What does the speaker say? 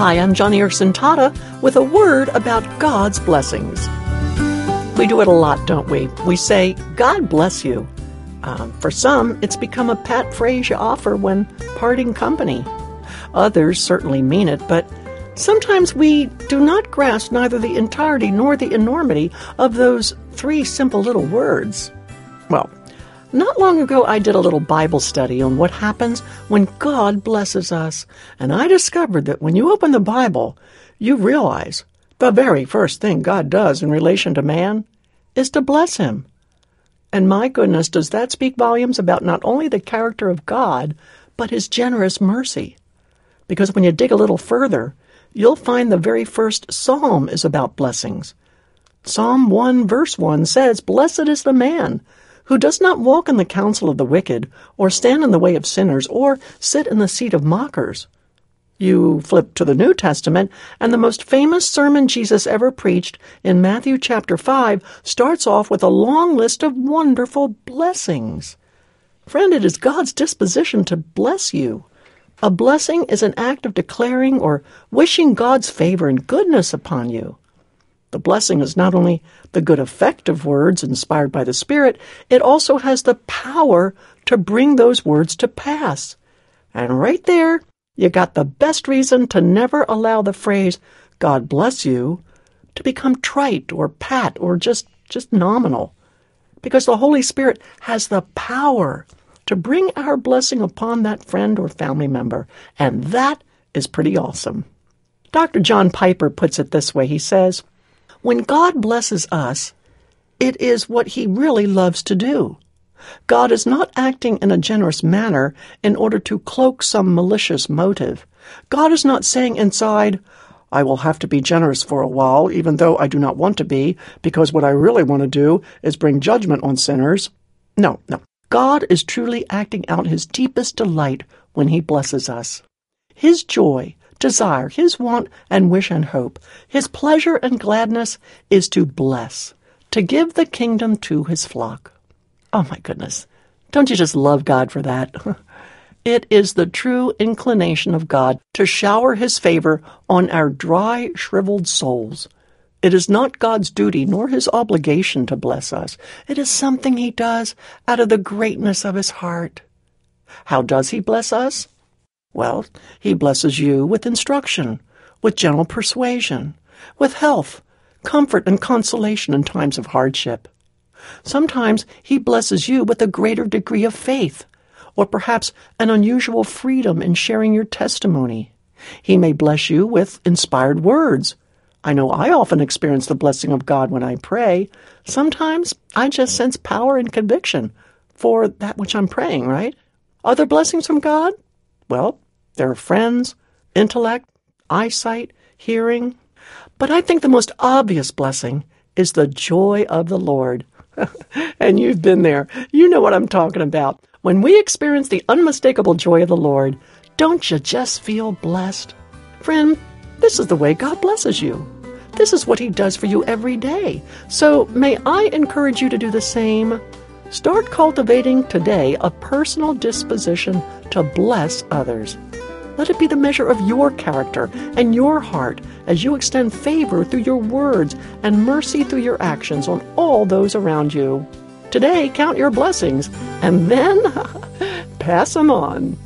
Hi, I'm Joni Eareckson Tada with a word about God's blessings. We do it a lot, don't we? We say, God bless you. Um, for some, it's become a pat phrase you offer when parting company. Others certainly mean it, but sometimes we do not grasp neither the entirety nor the enormity of those three simple little words. Well, not long ago, I did a little Bible study on what happens when God blesses us, and I discovered that when you open the Bible, you realize the very first thing God does in relation to man is to bless him. And my goodness, does that speak volumes about not only the character of God, but his generous mercy? Because when you dig a little further, you'll find the very first psalm is about blessings. Psalm 1 verse 1 says, Blessed is the man who does not walk in the counsel of the wicked, or stand in the way of sinners, or sit in the seat of mockers. You flip to the New Testament, and the most famous sermon Jesus ever preached in Matthew chapter 5 starts off with a long list of wonderful blessings. Friend, it is God's disposition to bless you. A blessing is an act of declaring or wishing God's favor and goodness upon you. The blessing is not only the good effect of words inspired by the Spirit, it also has the power to bring those words to pass. And right there, you got the best reason to never allow the phrase, God bless you, to become trite or pat or just, just nominal. Because the Holy Spirit has the power to bring our blessing upon that friend or family member. And that is pretty awesome. Dr. John Piper puts it this way. He says, when God blesses us, it is what He really loves to do. God is not acting in a generous manner in order to cloak some malicious motive. God is not saying inside, I will have to be generous for a while, even though I do not want to be, because what I really want to do is bring judgment on sinners. No, no. God is truly acting out His deepest delight when He blesses us. His joy, desire, his want and wish and hope, his pleasure and gladness is to bless, to give the kingdom to his flock. Oh my goodness. Don't you just love God for that? it is the true inclination of God to shower his favor on our dry, shriveled souls. It is not God's duty nor his obligation to bless us. It is something he does out of the greatness of his heart. How does he bless us? Well, he blesses you with instruction, with gentle persuasion, with health, comfort, and consolation in times of hardship. Sometimes he blesses you with a greater degree of faith, or perhaps an unusual freedom in sharing your testimony. He may bless you with inspired words. I know I often experience the blessing of God when I pray. Sometimes I just sense power and conviction for that which I'm praying, right? Other blessings from God? Well, there are friends, intellect, eyesight, hearing. But I think the most obvious blessing is the joy of the Lord. and you've been there. You know what I'm talking about. When we experience the unmistakable joy of the Lord, don't you just feel blessed? Friend, this is the way God blesses you. This is what He does for you every day. So may I encourage you to do the same? Start cultivating today a personal disposition to bless others. Let it be the measure of your character and your heart as you extend favor through your words and mercy through your actions on all those around you. Today, count your blessings and then pass them on.